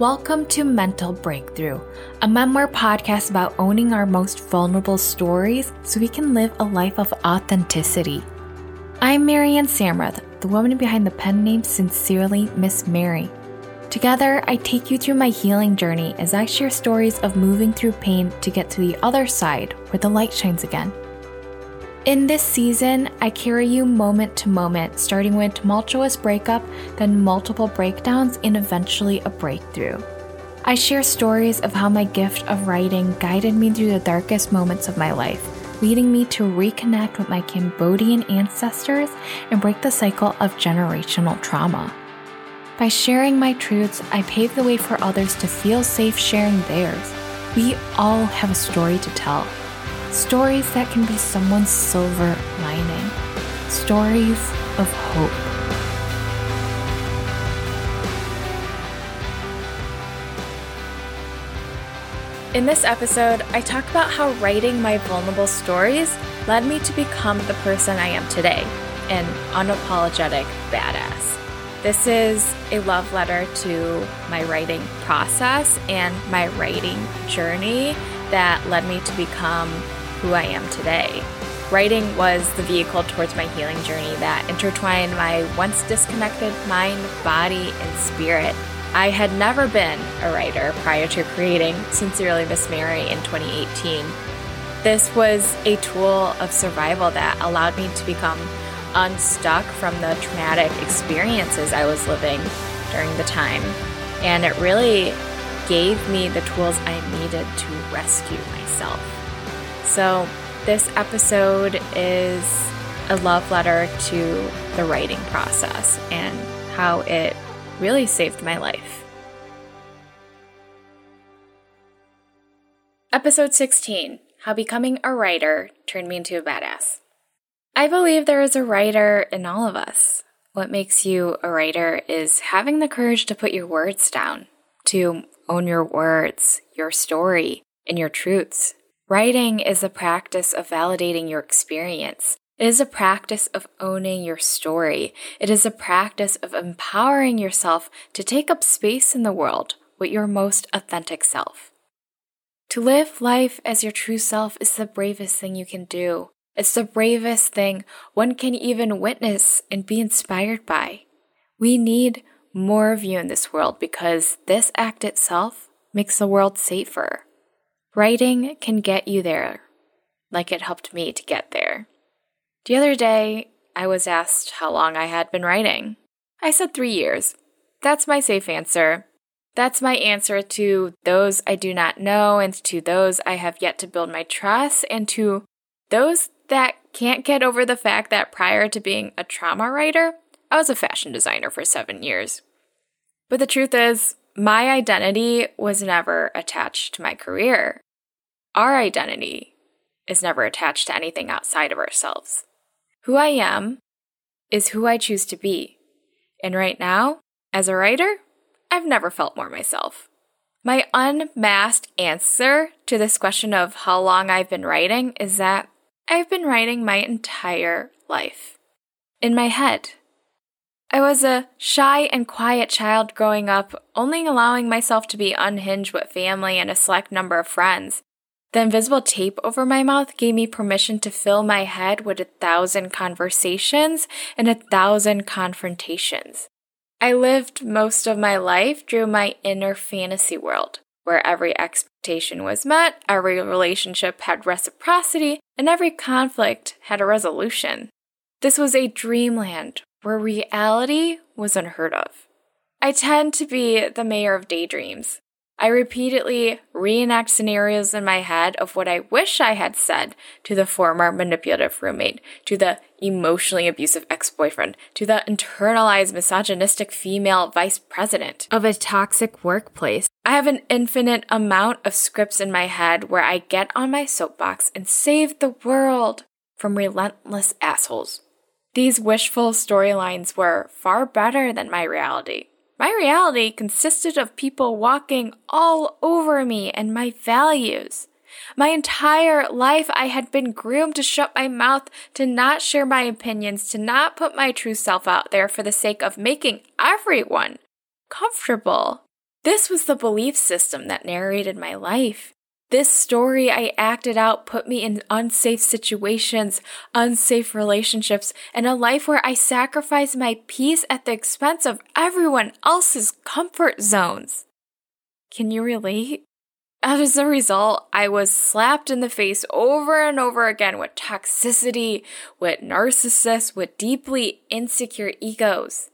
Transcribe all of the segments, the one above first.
Welcome to Mental Breakthrough, a memoir podcast about owning our most vulnerable stories so we can live a life of authenticity. I'm Marianne Samrath, the woman behind the pen name Sincerely Miss Mary. Together, I take you through my healing journey as I share stories of moving through pain to get to the other side where the light shines again. In this season, I carry you moment to moment, starting with tumultuous breakup, then multiple breakdowns, and eventually a breakthrough. I share stories of how my gift of writing guided me through the darkest moments of my life, leading me to reconnect with my Cambodian ancestors and break the cycle of generational trauma. By sharing my truths, I pave the way for others to feel safe sharing theirs. We all have a story to tell Stories that can be someone's silver lining. Stories of hope. In this episode, I talk about how writing my vulnerable stories led me to become the person I am today an unapologetic badass. This is a love letter to my writing process and my writing journey that led me to become who I am today. Writing was the vehicle towards my healing journey that intertwined my once disconnected mind, body, and spirit. I had never been a writer prior to creating Sincerely Miss Mary in 2018. This was a tool of survival that allowed me to become unstuck from the traumatic experiences I was living during the time. And it really gave me the tools I needed to rescue myself. So, this episode is a love letter to the writing process and how it really saved my life. Episode 16 How Becoming a Writer Turned Me into a Badass. I believe there is a writer in all of us. What makes you a writer is having the courage to put your words down, to own your words, your story, and your truths. Writing is a practice of validating your experience. It is a practice of owning your story. It is a practice of empowering yourself to take up space in the world with your most authentic self. To live life as your true self is the bravest thing you can do. It's the bravest thing one can even witness and be inspired by. We need more of you in this world because this act itself makes the world safer. Writing can get you there, like it helped me to get there. The other day, I was asked how long I had been writing. I said three years. That's my safe answer. That's my answer to those I do not know, and to those I have yet to build my trust, and to those that can't get over the fact that prior to being a trauma writer, I was a fashion designer for seven years. But the truth is, my identity was never attached to my career. Our identity is never attached to anything outside of ourselves. Who I am is who I choose to be. And right now, as a writer, I've never felt more myself. My unmasked answer to this question of how long I've been writing is that I've been writing my entire life. In my head. I was a shy and quiet child growing up, only allowing myself to be unhinged with family and a select number of friends. The invisible tape over my mouth gave me permission to fill my head with a thousand conversations and a thousand confrontations. I lived most of my life through my inner fantasy world, where every expectation was met, every relationship had reciprocity, and every conflict had a resolution. This was a dreamland where reality was unheard of. I tend to be the mayor of daydreams, I repeatedly reenact scenarios in my head of what I wish I had said to the former manipulative roommate, to the emotionally abusive ex boyfriend, to the internalized misogynistic female vice president of a toxic workplace. I have an infinite amount of scripts in my head where I get on my soapbox and save the world from relentless assholes. These wishful storylines were far better than my reality. My reality consisted of people walking all over me and my values. My entire life, I had been groomed to shut my mouth, to not share my opinions, to not put my true self out there for the sake of making everyone comfortable. This was the belief system that narrated my life. This story I acted out put me in unsafe situations, unsafe relationships, and a life where I sacrificed my peace at the expense of everyone else's comfort zones. Can you relate? As a result, I was slapped in the face over and over again with toxicity, with narcissists, with deeply insecure egos.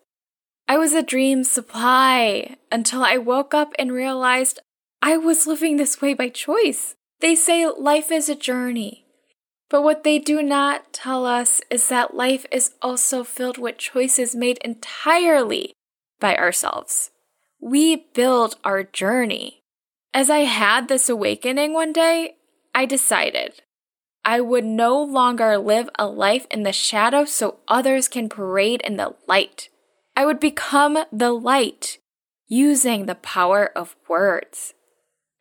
I was a dream supply until I woke up and realized I was living this way by choice. They say life is a journey. But what they do not tell us is that life is also filled with choices made entirely by ourselves. We build our journey. As I had this awakening one day, I decided I would no longer live a life in the shadow so others can parade in the light. I would become the light using the power of words.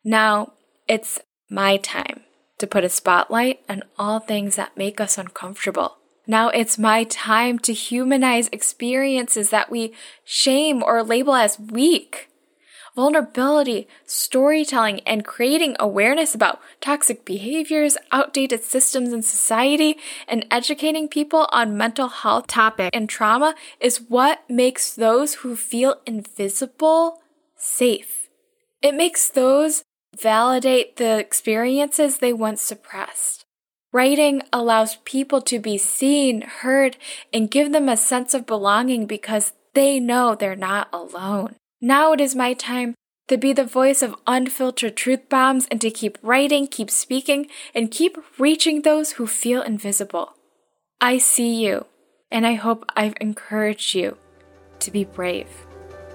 Now it's my time to put a spotlight on all things that make us uncomfortable. Now it's my time to humanize experiences that we shame or label as weak. Vulnerability, storytelling, and creating awareness about toxic behaviors, outdated systems in society, and educating people on mental health topic and trauma is what makes those who feel invisible safe. It makes those validate the experiences they once suppressed. Writing allows people to be seen, heard, and give them a sense of belonging because they know they're not alone. Now it is my time to be the voice of unfiltered truth bombs and to keep writing, keep speaking, and keep reaching those who feel invisible. I see you, and I hope I've encouraged you to be brave.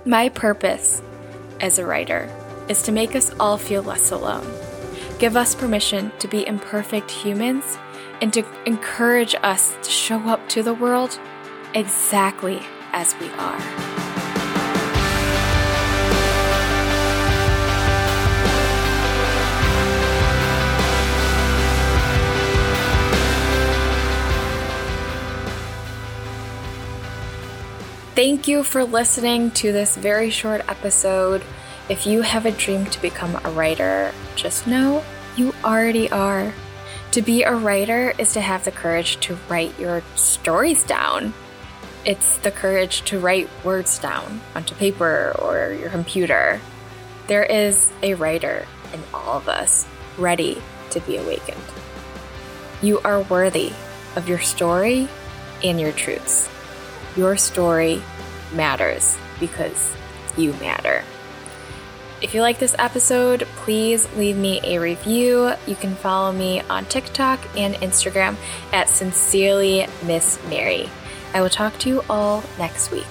My purpose as a writer is to make us all feel less alone, give us permission to be imperfect humans, and to encourage us to show up to the world exactly as we are. Thank you for listening to this very short episode. If you have a dream to become a writer, just know you already are. To be a writer is to have the courage to write your stories down. It's the courage to write words down onto paper or your computer. There is a writer in all of us ready to be awakened. You are worthy of your story and your truths. Your story matters because you matter. If you like this episode, please leave me a review. You can follow me on TikTok and Instagram at Sincerely Miss Mary. I will talk to you all next week.